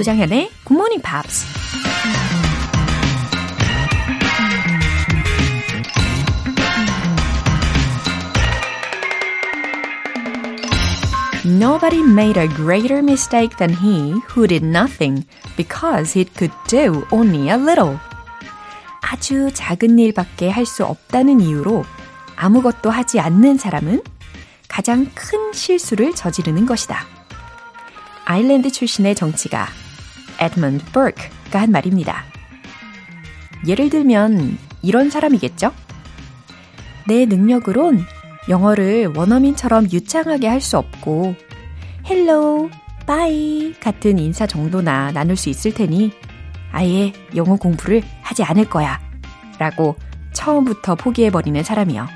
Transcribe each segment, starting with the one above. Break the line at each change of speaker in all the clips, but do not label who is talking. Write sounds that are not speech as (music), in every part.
조장현의 Good Morning Pops. Nobody made a greater mistake than he who did nothing because he could do only a little. 아주 작은 일밖에 할 수 없다는 이유로 아무것도 하지 않는 사람은 가장 큰 실수를 저지르는 것이다. 아일랜드 출신의 정치가 에드먼드 버크가 한 말입니다. 예를 들면 이런 사람이겠죠? 내 능력으론 영어를 원어민처럼 유창하게 할 수 없고 hello, bye 같은 인사 정도나 나눌 수 있을 테니 아예 영어 공부를 하지 않을 거야 라고 처음부터 포기해버리는 사람이요.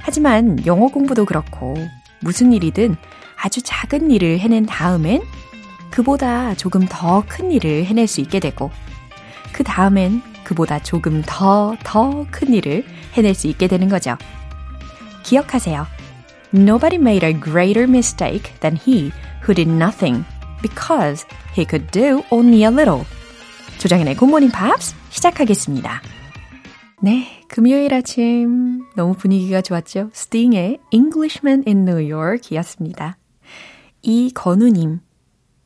하지만 영어 공부도 그렇고 무슨 일이든 아주 작은 일을 해낸 다음엔 그보다 조금 더 큰 일을 해낼 수 있게 되고 그 다음엔 그보다 조금 더 더 큰 일을 해낼 수 있게 되는 거죠. 기억하세요. Nobody made a greater mistake than he who did nothing because he could do only a little. 조장현의 굿모닝 팝스 시작하겠습니다. 네, 금요일 아침 너무 분위기가 좋았죠? 스팅의 Englishman in New York 이었습니다. 이건우님,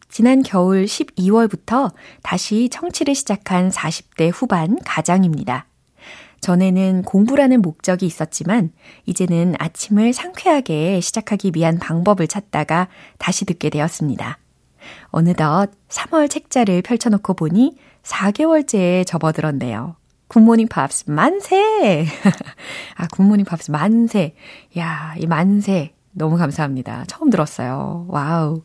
지난 겨울 12월부터 다시 청취를 시작한 40대 후반 가장입니다. 전에는 공부라는 목적이 있었지만 이제는 아침을 상쾌하게 시작하기 위한 방법을 찾다가 다시 듣게 되었습니다. 어느덧 3월 책자를 펼쳐놓고 보니 4개월째에 접어들었네요. 굿모닝 팝스 만세! (laughs) 아, 굿모닝 팝스 만세. 야, 이 만세. 너무 감사합니다. 처음 들었어요. wow.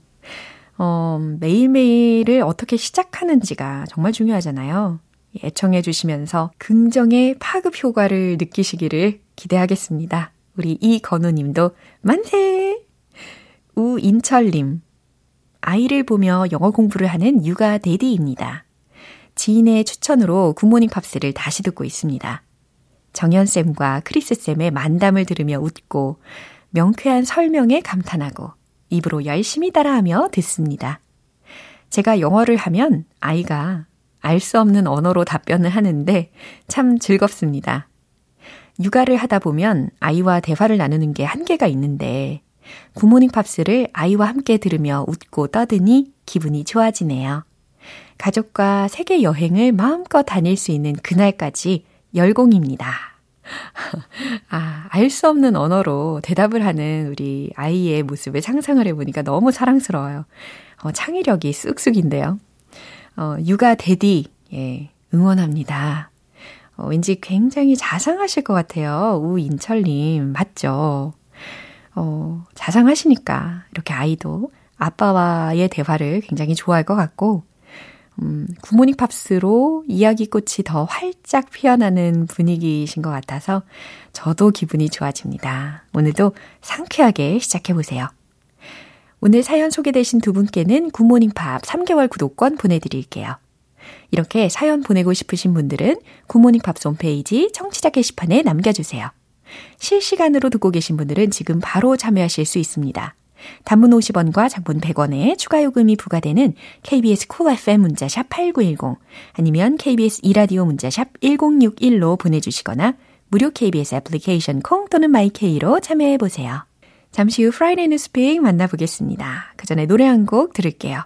어, 매일매일을 어떻게 시작하는지가 정말 중요하잖아요. 애청해 주시면서 긍정의 파급 효과를 느끼시기를 기대하겠습니다. 우리 이건우 님도 만세! 우인철 님. 아이를 보며 영어 공부를 하는 육아 데디입니다. 지인의 추천으로 굿모닝 팝스를 다시 듣고 있습니다. 정연쌤과 크리스쌤의 만담을 들으며 웃고 명쾌한 설명에 감탄하고 입으로 열심히 따라하며 듣습니다. 제가 영어를 하면 아이가 알 수 없는 언어로 답변을 하는데 참 즐겁습니다. 육아를 하다 보면 아이와 대화를 나누는 게 한계가 있는데 굿모닝 팝스를 아이와 함께 들으며 웃고 떠드니 기분이 좋아지네요. 가족과 세계 여행을 마음껏 다닐 수 있는 그날까지 열공입니다. 아, 알 수 없는 언어로 대답을 하는 우리 아이의 모습을 상상을 해보니까 너무 사랑스러워요. 어, 창의력이 쑥쑥인데요. 어, 육아 대디, 예, 응원합니다. 어, 왠지 굉장히 자상하실 것 같아요. 우인철님, 맞죠? 어, 자상하시니까 이렇게 아이도 아빠와의 대화를 굉장히 좋아할 것 같고, 음, 굿모닝 팝스로 이야기꽃이 더 활짝 피어나는 분위기이신 것 같아서 저도 기분이 좋아집니다. 오늘도 상쾌하게 시작해보세요. 오늘 사연 소개되신 두 분께는 굿모닝 팝스 3개월 구독권 보내드릴게요. 이렇게 사연 보내고 싶으신 분들은 굿모닝 팝스 홈페이지 청취자 게시판에 남겨주세요. 실시간으로 듣고 계신 분들은 지금 바로 참여하실 수 있습니다. 단문 50원과 장문 100원의 추가 요금이 부과되는 KBS 쿨 cool FM 문자샵 8910 아니면 KBS 이라디오 문자샵 1061로 보내주시거나 무료 KBS 애플리케이션 콩 또는 마이케이로 참여해 보세요. 잠시 후 Friday News Pick 만나보겠습니다. 그 전에 노래 한 곡 들을게요.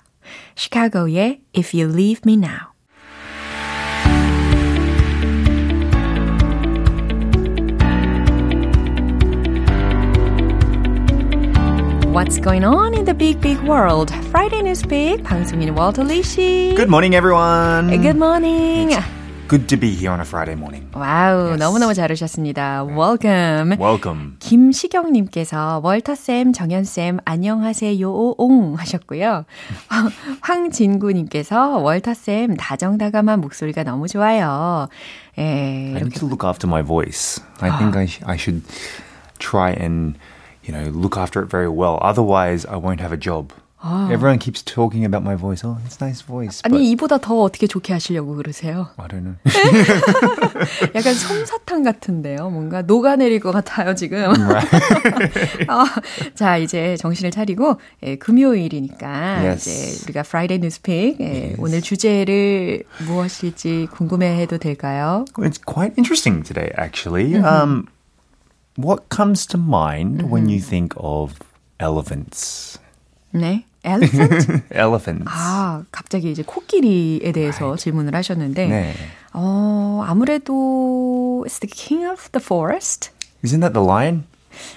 시카고의 If You Leave Me Now What's going on in the big, big world? Friday Newspeak 방송인 월터 리 씨.
Good morning, everyone.
Good morning.
It's good to be here on a Friday morning.
와우, yes. 너무너무 잘 오셨습니다. Welcome.
Welcome.
김시경님께서 월터쌤, 정연쌤, 안녕하세요, 옹 하셨고요. 황진구님께서 월터쌤, 다정다감한 목소리가 너무 좋아요.
예, I need to look after my voice. I think I, I should try and you know, look after it very well. Otherwise, I won't have a job. 아. Everyone keeps talking about my voice. Oh, it's nice voice.
아니 이보다 더 어떻게 좋게 하시려고 그러세요?
I don't know.
약간 솜사탕 같은데요. 뭔가 녹아내릴 것 같아요, 지금. 어, 자, 이제 정신을 차리고 예, 금요일이니까 yes. 이제 우리가 Friday Newspeak 예, yes. 오늘 주제를 무엇일지 궁금해해도 될까요?
It's quite interesting today, actually. Mm-hmm. Um, what comes to mind mm-hmm. when you think of elephants?
네. elephant?
elephants.
아, 갑자기 이제 코끼리에 대해서 right. 질문을 하셨는데, 네. 어, 아무래도 it's the king of the forest.
Isn't that the lion?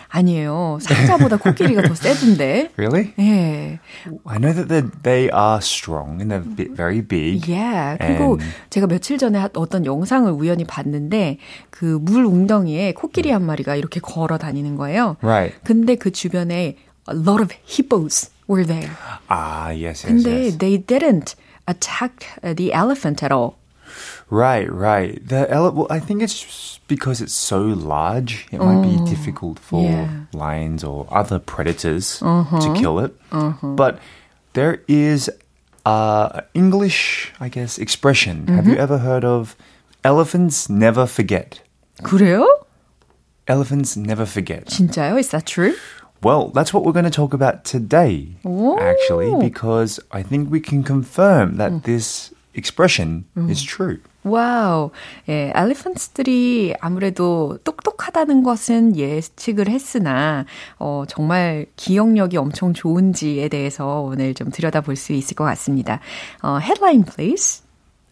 아니에요. 상자보다 코끼리가 더 세던데.
Really?
예.
I know that they are strong and they're very big.
Yeah. 그리고. 제가 며칠 전에 어떤 영상을 우연히 봤는데 그 물 웅덩이에 코끼리 한 마리가 이렇게 걸어 다니는 거예요.
Right.
근데 그 주변에 a lot of hippos were there.
Ah, yes, yes.
근데
yes.
they didn't attack the elephant at all.
Right, right. The ele- well, I think it's because it's so large. It might be oh, difficult for yeah. lions or other predators uh-huh. to kill it. Uh-huh. But there is a English, I guess, expression. Mm-hmm. Have you mm-hmm. ever heard of elephants never forget?
그래요?
Elephants never forget.
진짜요? Is that true?
Well, that's what we're going to talk about today, Ooh. actually, because I think we can confirm that mm. this expression mm. is true.
와우. 예, 엘리펀트들이 아무래도 똑똑하다는 것은 예측을 했으나, 어, 정말 기억력이 엄청 좋은지에 대해서 오늘 좀 들여다볼 수 있을 것 같습니다. 어, headline, please.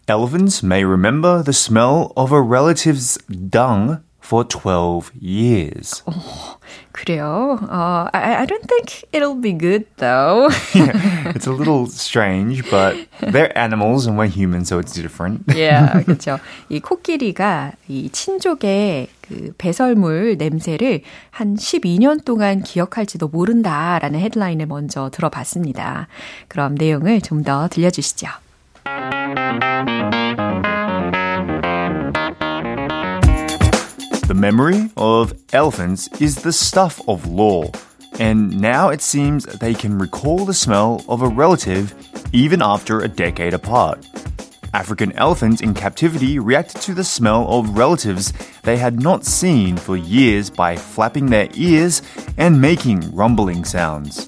Elephants may remember the smell of a relative's dung for 12 years.
어, 그래요? Uh, I, I don't think it'll be good though.
yeah, it's a little strange, but they're animals and we're humans, so it's different.
yeah, 그렇죠. 이 코끼리가 이 친족의 그 배설물 냄새를 한 12년 동안 기억할지도 모른다라는 헤드라인을 먼저 들어봤습니다. 그럼 내용을 좀 더 들려주시죠.
The memory of elephants is the stuff of law, and now it seems they can recall the smell of a relative even after a decade apart. African elephants in captivity reacted to the smell of relatives they had not seen for years by flapping their ears and making rumbling sounds.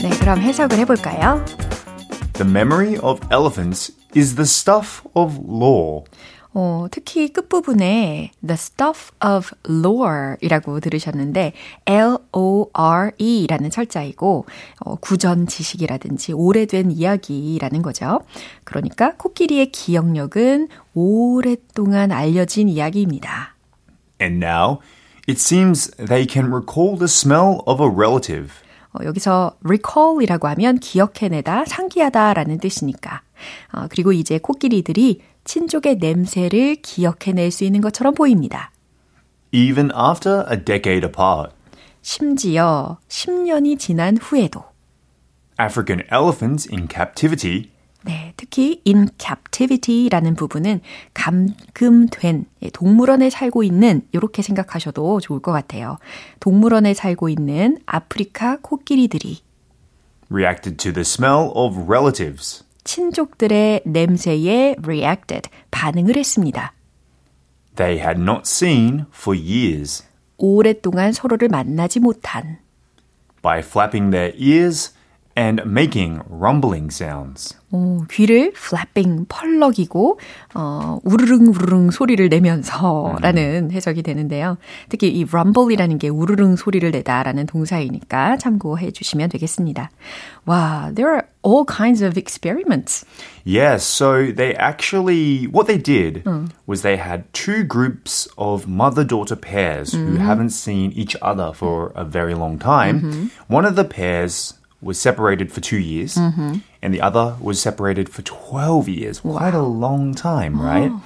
네, 그럼 해석을 해볼까요?
The memory of elephants is the stuff of lore.
어, 특히 끝부분에 the stuff of lore이라고 들으셨는데 L-O-R-E라는 철자이고 어, 구전 지식이라든지 오래된 이야기라는 거죠. 그러니까 코끼리의 기억력은 오랫동안 알려진 이야기입니다.
And now it seems they can recall the smell of a relative.
어, 여기서 recall이라고 하면 기억해내다, 상기하다라는 뜻이니까. 어, 그리고 이제 코끼리들이 친족의 냄새를 기억해낼 수 있는 것처럼 보입니다.
Even after a decade apart.
심지어 10년이 지난 후에도.
African elephants in captivity
네, 특히 in captivity라는 부분은 감금된 동물원에 살고 있는 이렇게 생각하셔도 좋을 것 같아요. 동물원에 살고 있는 아프리카 코끼리들이
reacted to the smell of relatives.
친족들의 냄새에 reacted, 반응을 했습니다.
They had not seen for years.
오랫동안 서로를 만나지 못한.
By flapping their ears and making rumbling sounds.
오, 귀를 flapping 펄럭이고 어, 우르릉 우르릉 소리를 내면서라는 음. 해석이 되는데요. 특히 이 rumble이라는 게 우르릉 소리를 내다라는 동사이니까 참고해 주시면 되겠습니다. 와, there are all kinds of experiments.
Yes, so they actually what they did 음. was they had two groups of mother-daughter pairs 음. who haven't seen each other for a very long time. Mm-hmm. One of the pairs was separated for two years, mm-hmm. and the other was separated for 12 years. Wow. Quite a long time, right? Oh.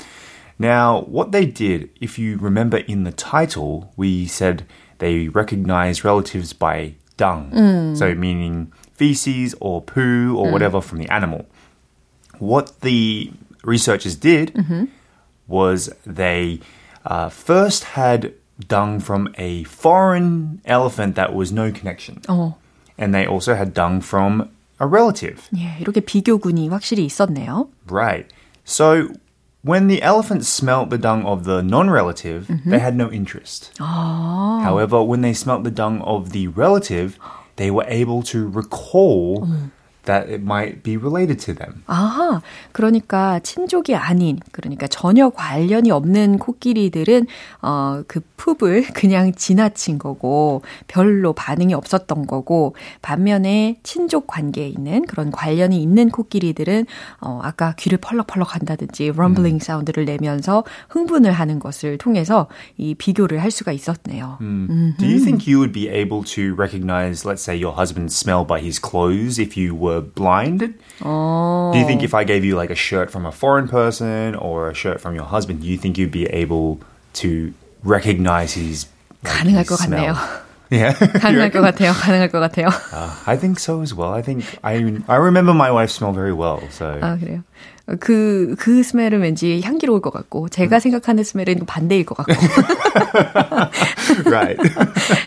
Now, what they did, if you remember in the title, we said they recognize relatives by dung. Mm. So, meaning feces or poo or mm. whatever from the animal. What the researchers did mm-hmm. was they uh, first had dung from a foreign elephant that was no connection.
Oh
and they also had dung from a relative.
예, 이렇게 비교군이 확실히 있었네요.
Right. So when the elephants smelt the dung of the non-relative, they had no interest. However, when they smelt the dung of the relative, they were able to recall That it might be related to them.
아하, 그러니까 친족이 아닌, 그러니까 전혀 관련이 없는 코끼리들은 어, 그 풋을 (laughs) 그냥 지나친 거고 별로 반응이 없었던 거고 반면에 친족 관계에 있는 그런 관련이 있는 코끼리들은 어, 아까 귀를 펄럭펄럭 한다든지 럼블링 사운드를 내면서 흥분을 하는 것을 통해서 이 비교를 할 수가 있었네요.
Do you think you would be able to recognize, let's say, your husband's smell by his clothes if you were blind?
어.
Do you think if I gave you like a shirt from a foreign person or a shirt from your husband, do you think you'd be able to recognize his like,
가능할
his
것
smell?
같네요. (laughs)
Yeah,
가능할 (laughs) 것 같아요. 가능할 것 같아요.
Uh, I think so as well. I think I I remember my wife smell very well. So
아, 그래요. 그, 그 스멜은 왠지 향기로울 것 같고, 제가 생각하는 스멜은 반대일 것 같고. (laughs)
right,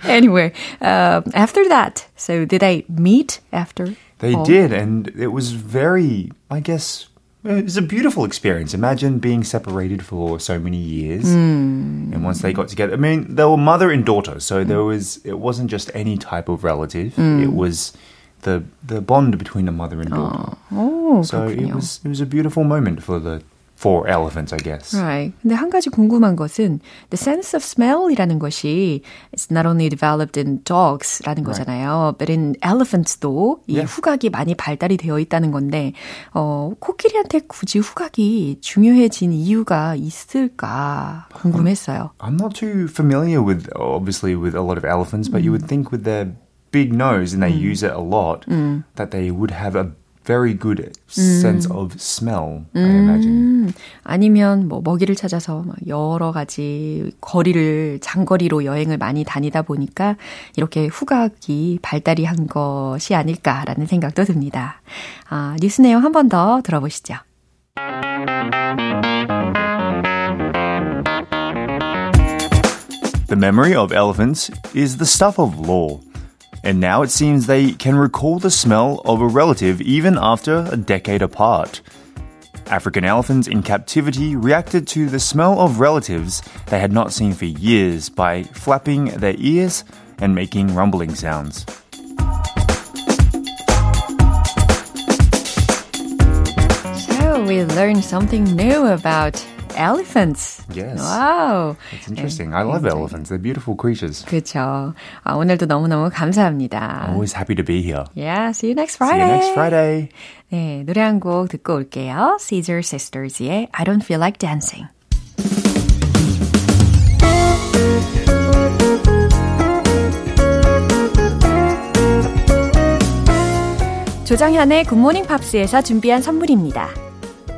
anyway, um, after that, so did they meet after?
they
all?
did, and it was very, I guess. It was a beautiful experience. Imagine being separated for so many years, and once they got together, I mean, they were mother and daughter, so there was. It wasn't just any type of relative. It was the the bond between a mother and daughter.
오,
So
그렇군요.
it was it was a beautiful moment for the four elephants, I guess.
Right. 근데 한 가지 궁금한 것은 the sense of smell이라는 것이 it's not only developed in dogs라는 거잖아요. But in elephants도 이
Yeah.
후각이 많이 발달이 되어 있다는 건데 어, 코끼리한테 굳이 후각이 중요해진 이유가 있을까 궁금했어요.
I'm not too familiar with obviously with a lot of elephants, but you would think with their big nose and they use it a lot that they would have a very good sense of smell. I imagine.
음, 아니면 뭐 먹이를 찾아서 막 여러 가지 거리를 장거리로 여행을 많이 다니다 보니까 이렇게 후각이 발달이 한 것이 아닐까라는 생각도 듭니다. 아, 뉴스 내용 한 번 더 들어보시죠.
The memory of elephants is the stuff of law. And now it seems they can recall the smell of a relative even after a decade apart. African elephants in captivity reacted to the smell of relatives they had not seen for years by flapping their ears and making rumbling sounds.
So we learned something new about elephants.
Yes.
Wow.
It's interesting. I love elephants. They're beautiful creatures.
그렇죠. 아, 오늘도 너무너무 감사합니다.
Always happy to be here.
Yeah, see you next
See
Friday.
you next Friday.
네, 노래 한 곡 듣고 올게요. Caesar Sisters의 I Don't Feel Like Dancing. 조정현의 굿모닝 팝스에서 준비한 선물입니다.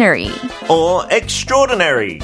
Ordinary.
or extraordinary.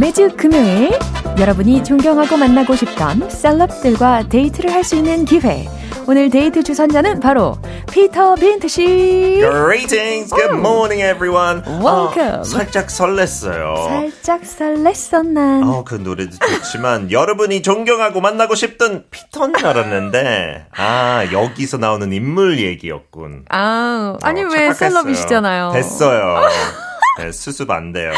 매주 금요일 여러분이 존경하고 만나고 싶던 셀럽들과 데이트를 할 수 있는 기회. 오늘 데이트 주선자는 바로 피터 빈트 씨.
Greetings, good morning, everyone.
Welcome.
어, 살짝 설렜어요.
살짝 설렜어 난.
어, 그 노래도 좋지만 여러분이 존경하고 만나고 싶던 피터인 줄 알았는데 아 여기서 나오는 인물 얘기였군.
아, 아니
어,
왜. 셀럽이시잖아요.
됐어요. 네, 수습 안 돼요.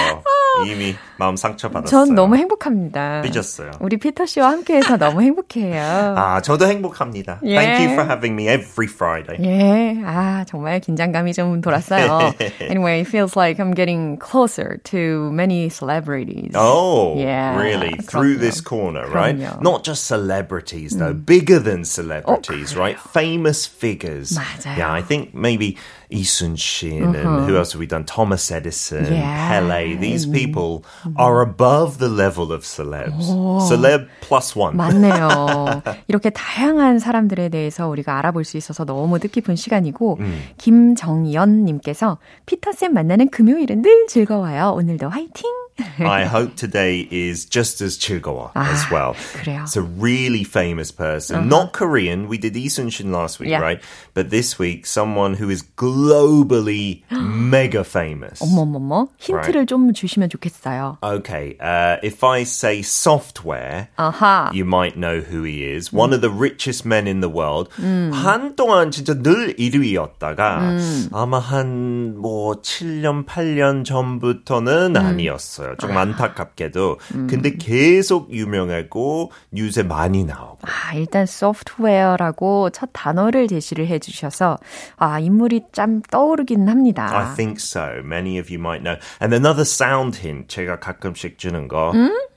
이미 마음 상처 받았어요.
전 너무 행복합니다.
삐졌어요.
우리 피터 씨와 함께해서 너무 행복해요. (laughs)
아, 저도 행복합니다.
예.
Thank you for having me every Friday.
예, 아, 정말 긴장감이 좀 돌았어요. (laughs) anyway, it feels like I'm getting closer to many celebrities.
Oh,
Yeah,
really? Through
그럼요.
this corner, right?
그럼요.
Not just celebrities, though, bigger than celebrities, right? Famous figures.
맞아요.
Yeah, I think maybe Lee Sun Shin and who else have we done? Thomas Edison,
Yeah.
Pele. These people are above the level of celebs. Celeb plus one.
맞네요. (laughs) 이렇게 다양한 사람들에 대해서 우리가 알아볼 수 있어서 너무 뜻깊은 시간이고,
음.
김정연 님께서 피터 쌤 만나는 금요일은 늘 즐거워요. 오늘도 화이팅!
I hope (laughs) today is just as 즐거워
아,
as well.
그래요.
It's a really famous person, not Korean. We did Lee Sun-shin last week,
Yeah.
right? But this week, someone who is globally (gasps) mega famous.
어머머머, 힌트를 좀 주시면 좋겠어요.
Okay, uh, if I say software,
아하.
you might know who he is. One of the richest men in the world. 한동안 진짜 늘 1위였다가 아마 한 뭐 7년, 8년 전부터는 아니었어요. 조금 안타깝게도. 근데 계속 유명하고 뉴스에 많이 나오고.
아, 일단 소프트웨어라고 첫 단어를 제시를 해 주셔서 아 인물이 참 떠오르긴 합니다.
I think so. Many of you might know. And another sound hint 제가 가끔씩 주는 거.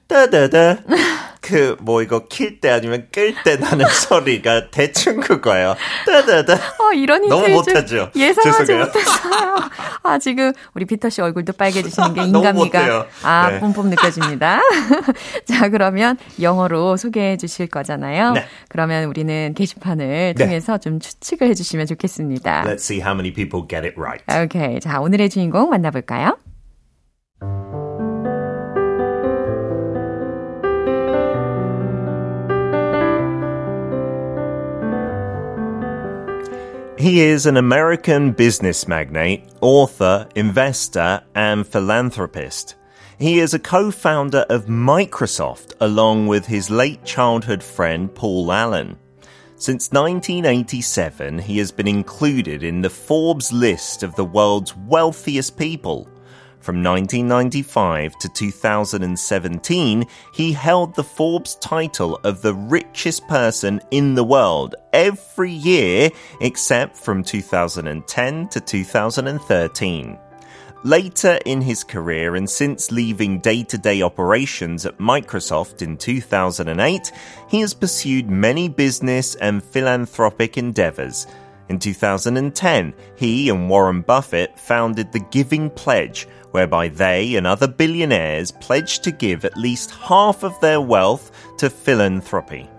따다다. (laughs) 그, 뭐, 이거 킬 때 아니면 끌 때 나는 (laughs) 소리가 대충 그거예요. 따다다.
어, 이런
너무 못하죠?
예상하지. 못했어요. 아 지금 우리 피터 씨 얼굴도 빨개지시는 게 (laughs) 인간미가. 아
네.
뿜뿜 느껴집니다. (laughs) 자 그러면 영어로 소개해 주실 거잖아요.
네.
그러면 우리는 게시판을
네.
통해서 좀 추측을 해주시면 좋겠습니다.
Let's see how many people get it right.
오케이, 자 오늘의 주인공 만나볼까요?
He is an American business magnate, author, investor, and philanthropist. He is a co-founder of Microsoft along with his late childhood friend Paul Allen. Since 1987, he has been included in the Forbes list of the world's wealthiest people. From 1995 to 2017, he held the Forbes title of the richest person in the world every year except from 2010 to 2013. Later in his career and since leaving day to day operations at Microsoft in 2008, he has pursued many business and philanthropic endeavors. In 2010, he and Warren Buffett founded the Giving Pledge, whereby they and other billionaires pledged to give at least half of their wealth to philanthropy.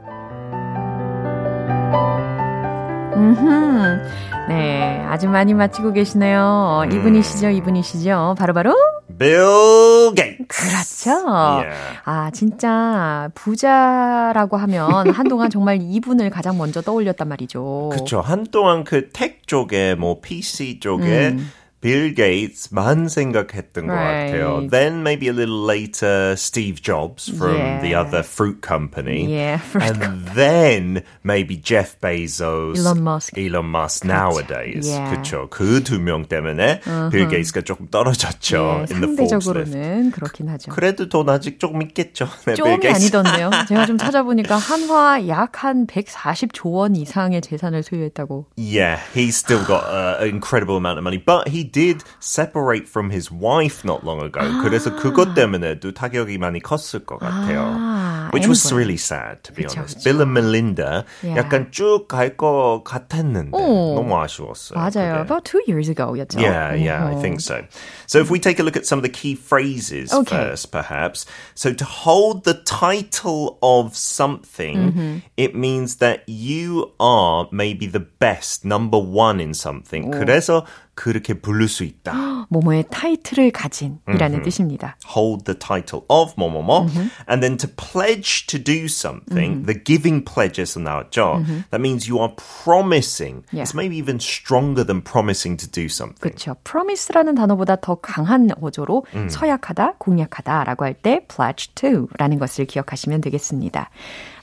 네, 아주 많이 맞히고 계시네요. 어, 이분이시죠, 이분이시죠. 바로바로
Bill Gates.
그렇죠.
Yeah.
아, 진짜 부자라고 하면 한동안 정말 이분을 가장 먼저 떠올렸단 말이죠.
그렇죠. 한동안 그텍 쪽에 뭐 PC 쪽에 빌 게이츠만 생각했던 것
Right.
같아요. Then maybe a little later Steve Jobs from the
Yeah.
other fruit company.
Yeah, fruit
and then maybe Jeff Bezos,
Elon Musk.
Elon Musk nowadays.
Yeah.
그렇죠. 그 두 명 때문에 빌 게이츠가 조금 떨어졌죠.
네,
in the Forbes list.
상대적으로는 그렇긴 하죠.
그래도 돈 아직 조금 있겠죠. 네, 빌
좀이
게이츠.
아니던데요. (laughs) 제가 좀 찾아보니까 한화 약 한 140조 원 이상의 재산을 소유했다고.
Yeah, he's still got uh, an incredible amount of money, but he did separate from his wife not long ago. 그래서 그것 때문에도 타격이 많이 컸을 것 같아요.
아,
Which was
anyway.
really sad, to be
그쵸,
honest.
그쵸.
Bill and Melinda
Yeah.
약간 쭉 갈 것 같았는데
오.
너무 아쉬웠어요.
맞아요.
그게.
About two years ago였죠.
Yeah, yeah, I think so. So if we take a look at some of the key phrases
Okay.
first, perhaps. So to hold the title of something, it means that you are maybe the best, number one in something. 그래서 그렇게 부를 수 있다. (gasps)
모모의 타이틀을 가진이라는 뜻입니다.
Hold the title of 뭐뭐뭐. And then to pledge to do something, the giving pledge에서 나왔죠. That means you are promising.
Yeah.
It's maybe even stronger than promising to do something.
그렇죠. promise라는 단어보다 더 강한 어조로 서약하다, 공약하다라고 할 때 pledge to라는 것을 기억하시면 되겠습니다.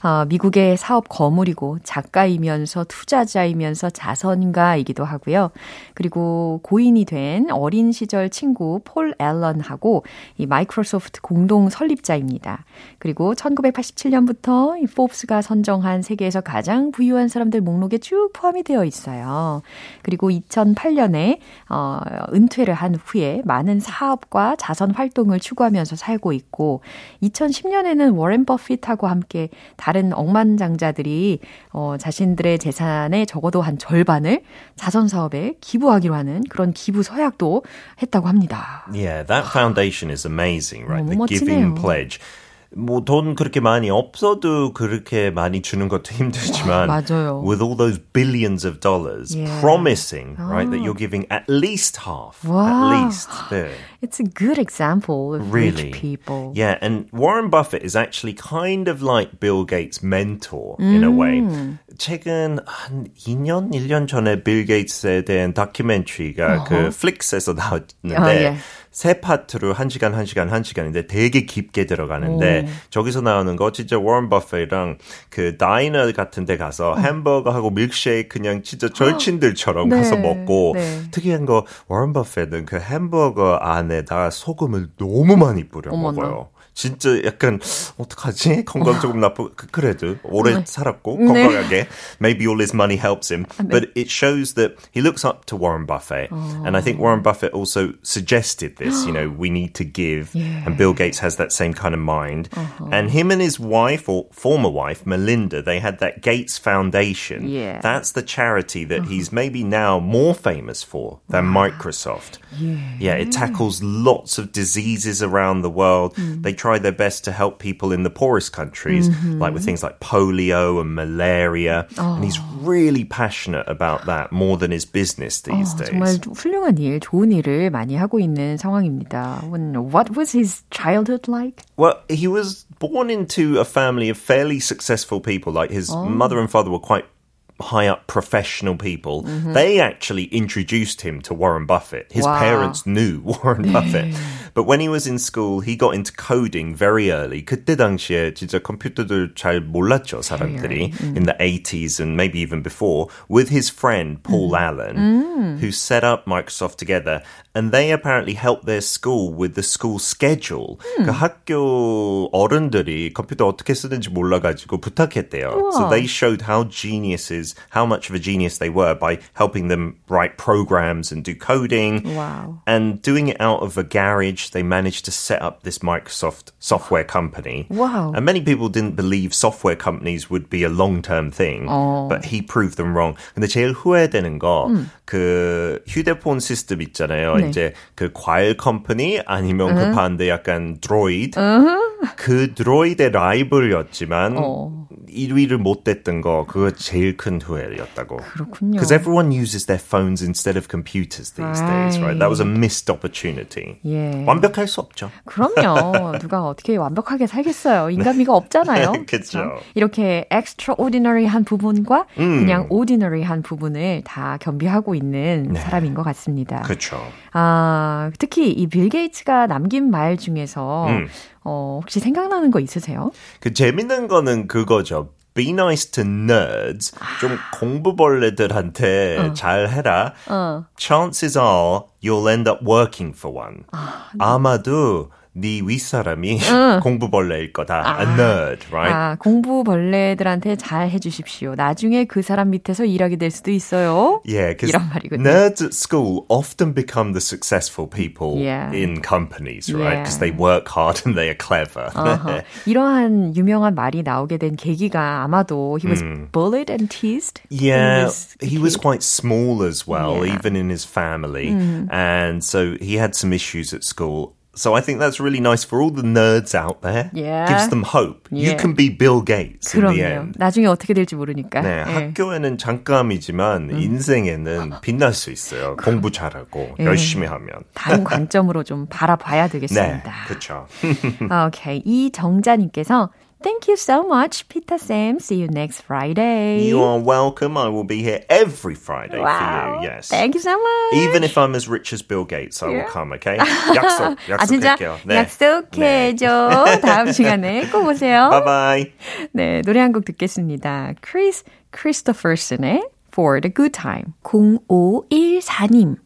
어, 미국의 사업 거물이고 작가이면서 투자자이면서 자선가이기도 하고요. 그리고 고인이 된 어린 시절 친구 폴 앨런하고 이 마이크로소프트 공동 설립자입니다. 그리고 1987년부터 이 포브스가 선정한 세계에서 가장 부유한 사람들 목록에 쭉 포함이 되어 있어요. 그리고 2008년에 어, 은퇴를 한 후에 많은 사업과 자선 활동을 추구하면서 살고 있고 2010년에는 워렌 버핏하고 함께 다른 억만장자들이 어, 자신들의 재산의 적어도 한 절반을 자선 사업에 기부하기로 하는 그런 기부 서약도 했다고 합니다.
Yeah, that foundation is amazing, right? The Giving
멋지네요.
Pledge. 뭐 돈 그렇게 많이 없어도 그렇게 많이 주는 것도 힘들지만 (laughs)
맞아요.
with all those billions of dollars
Yeah.
promising right that you're giving at least half
Wow.
at least 네.
It's a good example of
Really?
rich people.
Yeah, and Warren Buffett is actually kind of like Bill Gates' mentor in a way. 최근 한 2년, 1년 전에 빌 게이츠에 대한 다큐멘터리가 그 플릭스에서 나왔는데
아, 예.
세 파트로 1시간, 1시간, 1시간인데 되게 깊게 들어가는데 저기서 나오는 거 진짜 워런 버핏이랑 그 다이너 같은 데 가서 햄버거하고 밀크쉐이크 그냥 진짜 절친들처럼
네,
가서 먹고
네.
특이한 거 워런 버핏은 그 햄버거 안에다가 소금을 너무 많이 뿌려
어머나.
먹어요. 진짜 약간 어떡하지? (laughs) 건강 조금 나쁘 그- 그래도 오래 살았고
네.
건강하게 maybe all his money helps him but it shows that he looks up to Warren Buffett and I think Warren Buffett also suggested this you know we need to give (gasps) and Bill Gates has that same kind of mind and him and his wife or former wife Melinda they had that Gates Foundation
Yeah.
that's the charity that he's maybe now more famous for than Microsoft yeah, it tackles lots of diseases around the world. They try their best to help people in the poorest countries, like with things like polio and malaria. And he's really passionate about that more than his business these
어,
days.
정말 훌륭한 일, 좋은 일을 많이 하고 있는 상황입니다. When, what was his childhood like?
Well, he was born into a family of fairly successful people. Like his mother and father were quite high up professional people. They actually introduced him to Warren Buffett. His
Wow.
parents knew (laughs) Warren Buffett. (laughs) But when he was in school, he got into coding very early. 그때 당시에 진짜 컴퓨터들 잘 몰랐죠, 사람들이. In the 80s and maybe even before, with his friend Paul Allen, who set up Microsoft together. And they apparently helped their school with the school schedule. 그 학교 어른들이 컴퓨터 어떻게 쓰는지 몰라가지고 부탁했대요. So they showed how geniuses, how much of a genius they were by helping them write programs and do coding.
Wow.
And doing it out of a garage, they managed to set up this Microsoft software company.
Wow.
And many people didn't believe software companies would be a long-term thing, but he proved them wrong. 근데 제일 후회되는 거, 그 휴대폰 시스템 있잖아요.
네.
이제 그 과일 컴퍼니 아니면 그 반대 약간 드로이드. 그 드로이드의 라이벌이었지만
어.
1위를 못 됐던 거 그거 제일 큰 후회였다고.
그렇군요.
Because everyone uses their phones instead of computers these days, right? That was a missed opportunity.
예.
완벽할 수 없죠.
그럼요. (laughs) 누가 어떻게 완벽하게 살겠어요. 인간미가 없잖아요. (laughs)
그쵸.
이렇게 extraordinary한 부분과 그냥 ordinary한 부분을 다 겸비하고 있는 사람인 것 같습니다.
그렇죠.
아, 특히 이 빌 게이츠가 남긴 말 중에서 어, 혹시 생각나는 거 있으세요?
그 재밌는 거는 그거죠. Be nice to nerds. 좀 공부벌레들한테 잘 해라. Chances are you'll end up working for one. 아마도 네 윗사람이 (laughs) 공부벌레일 거다. A nerd, right?
아, 공부벌레들한테 잘 해주십시오. 나중에 그 사람 밑에서 일하게 될 수도 있어요.
Yeah, because
이런 말이군요.
nerds at school often become the successful people
Yeah.
in companies, right?
Yeah.
Because they work hard and they are clever.
어허. (laughs) 이러한 유명한 말이 나오게 된 계기가 아마도 he was bullied and teased. when he
Yeah,
was a
he was
kid.
quite small as well,
Yeah.
even in his family. And so he had some issues at school. So I think that's really nice for all the nerds out there.
Yeah.
Gives them hope. You
Yeah.
can be Bill Gates in the
그럼요.
end.
나중에 어떻게 될지 모르니까.
네,
예.
학교에는 잠깐이지만 인생에는 빛날 수 있어요. 공부 잘하고 열심히 하면.
다른 관점으로 좀 바라봐야
네,
되겠습니다.
그렇죠.
아, 오케이. 이정자님께서 Thank you so much, Pita Sam. See you next Friday.
You are welcome. I will be here every Friday
wow.
for you. Yes.
Thank you so much.
Even if I'm as rich as Bill Gates, I will come, okay? 약속,
아, 진짜
약속할게요. 네.
약속해줘. 다음 시간에 꼭 오세요.
Bye bye.
네, 노래 한 곡 듣겠습니다. 크리스 크리스토퍼슨의 For the Good Time. 0514님.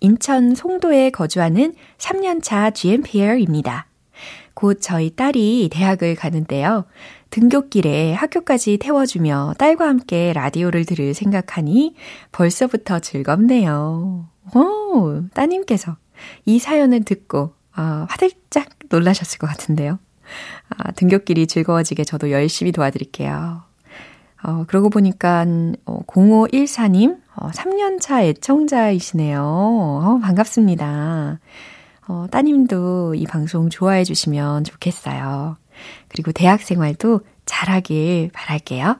인천 송도에 거주하는 3년차 GMPR입니다. 곧 저희 딸이 대학을 가는데요. 등굣길에 학교까지 태워주며 딸과 함께 라디오를 들을 생각하니 벌써부터 즐겁네요. 오, 따님께서 이 사연을 듣고 아, 화들짝 놀라셨을 것 같은데요. 아, 등굣길이 즐거워지게 저도 열심히 도와드릴게요. 어, 그러고 보니까, 어, 0514님, 어, 3년차 애청자이시네요. 어, 반갑습니다. 어, 따님도 이 방송 좋아해 주시면 좋겠어요. 그리고 대학 생활도 잘하길 바랄게요.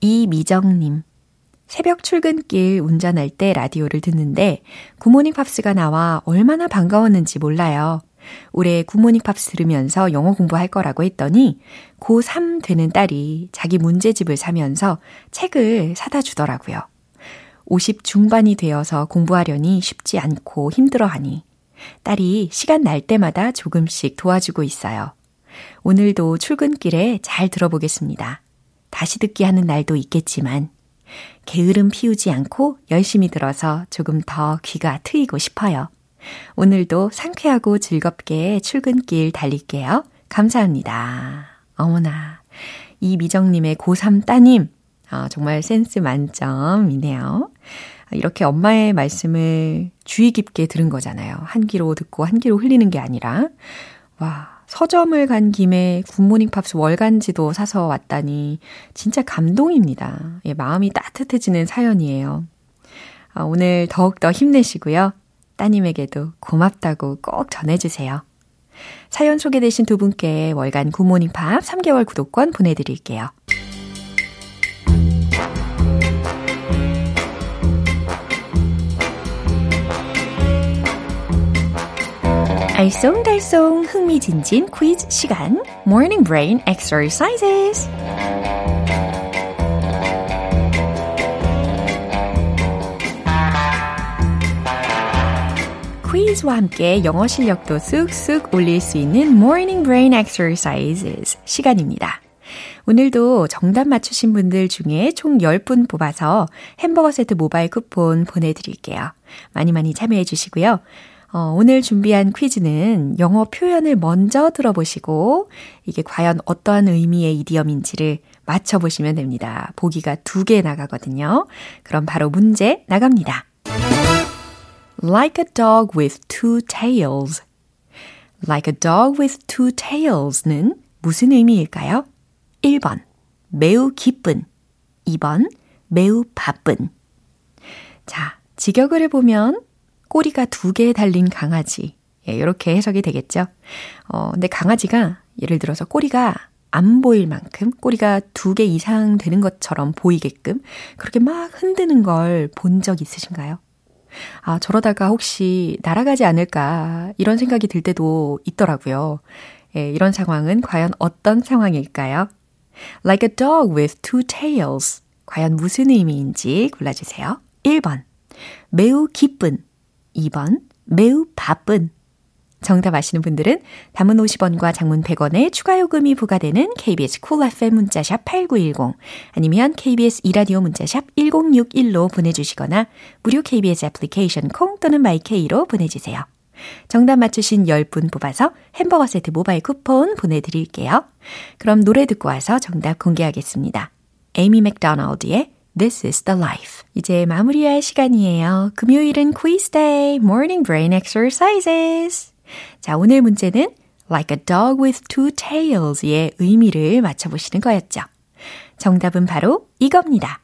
이미정님, 새벽 출근길 운전할 때 라디오를 듣는데 굿모닝 팝스가 나와 얼마나 반가웠는지 몰라요. 올해 굿모닝 팝스 들으면서 영어 공부할 거라고 했더니 고3 되는 딸이 자기 문제집을 사면서 책을 사다 주더라고요. 50 중반이 되어서 공부하려니 쉽지 않고 힘들어하니 딸이 시간 날 때마다 조금씩 도와주고 있어요. 오늘도 출근길에 잘 들어보겠습니다. 다시 듣기 하는 날도 있겠지만 게으름 피우지 않고 열심히 들어서 조금 더 귀가 트이고 싶어요. 오늘도 상쾌하고 즐겁게 출근길 달릴게요. 감사합니다. 어머나. 이미정님의 고3 따님, 아, 정말 센스 만점이네요. 이렇게 엄마의 말씀을 주의 깊게 들은 거잖아요. 한 귀로 듣고 한 귀로 흘리는 게 아니라. 와, 서점을 간 김에 굿모닝 팝스 월간지도 사서 왔다니 진짜 감동입니다. 예, 마음이 따뜻해지는 사연이에요. 아, 오늘 더욱더 힘내시고요. 따님에게도 고맙다고 꼭 전해주세요. 사연 소개되신 두 분께 월간 굿모닝 팝 3개월 구독권 보내드릴게요. 알쏭달쏭 흥미진진 퀴즈 시간 Morning Brain Exercises 퀴즈와 함께 영어 실력도 쑥쑥 올릴 수 있는 Morning Brain Exercises 시간입니다. 오늘도 정답 맞추신 분들 중에 총 10분 뽑아서 햄버거 세트 모바일 쿠폰 보내드릴게요. 많이 많이 참여해 주시고요. 어, 오늘 준비한 퀴즈는 영어 표현을 먼저 들어보시고 이게 과연 어떠한 의미의 이디엄인지를 맞춰보시면 됩니다. 보기가 두 개 나가거든요. 그럼 바로 문제 나갑니다. Like a dog with two tails. Like a dog with two tails는 무슨 의미일까요? 1번, 매우 기쁜. 2번, 매우 바쁜. 자, 직역을 해보면 꼬리가 두 개 달린 강아지. 예, 이렇게 해석이 되겠죠. 어, 근데 강아지가 예를 들어서 꼬리가 안 보일 만큼 꼬리가 두 개 이상 되는 것처럼 보이게끔 그렇게 막 흔드는 걸 본 적 있으신가요? 아, 저러다가 혹시 날아가지 않을까 이런 생각이 들 때도 있더라고요. 예, 이런 상황은 과연 어떤 상황일까요? Like a dog with two tails. 과연 무슨 의미인지 골라주세요. 1번. 매우 기쁜. 2번 매우 바쁜 정답 아시는 분들은 담은 50원과 장문 100원의 추가 요금이 부과되는 KBS 쿨 cool FM 문자샵 8910 아니면 KBS 이라디오 문자샵 1061로 보내주시거나 무료 KBS 애플리케이션 콩 또는 마이케이로 보내주세요. 정답 맞추신 10분 뽑아서 햄버거 세트 모바일 쿠폰 보내드릴게요. 그럼 노래 듣고 와서 정답 공개하겠습니다. 에이미 맥도날드의 This is the life. 이제 마무리할 시간이에요. 금요일은 quiz day, morning brain exercises. 자, 오늘 문제는 like a dog with two tails의 의미를 맞춰보시는 거였죠. 정답은 바로 이겁니다.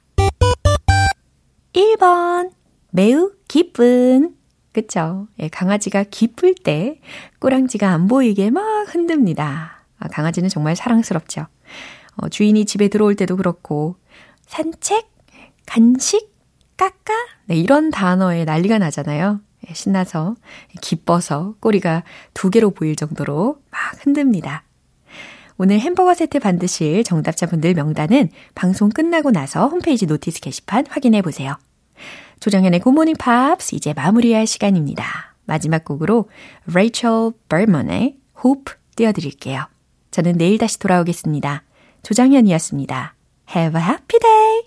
1번. 매우 기쁜. 그쵸? 예, 강아지가 기쁠 때 꼬랑지가 안 보이게 막 흔듭니다. 아, 강아지는 정말 사랑스럽죠. 어, 주인이 집에 들어올 때도 그렇고, 산책? 간식, 까까, 네, 이런 단어에 난리가 나잖아요. 예, 신나서, 기뻐서 꼬리가 두 개로 보일 정도로 막 흔듭니다. 오늘 햄버거 세트 받으실 정답자분들 명단은 방송 끝나고 나서 홈페이지 notice 게시판 확인해 보세요. 조정현의 굿모닝 팝스 이제 마무리할 시간입니다. 마지막 곡으로 레이첼 버먼의 Hope 띄워드릴게요. 저는 내일 다시 돌아오겠습니다. 조정현이었습니다. Have a happy day!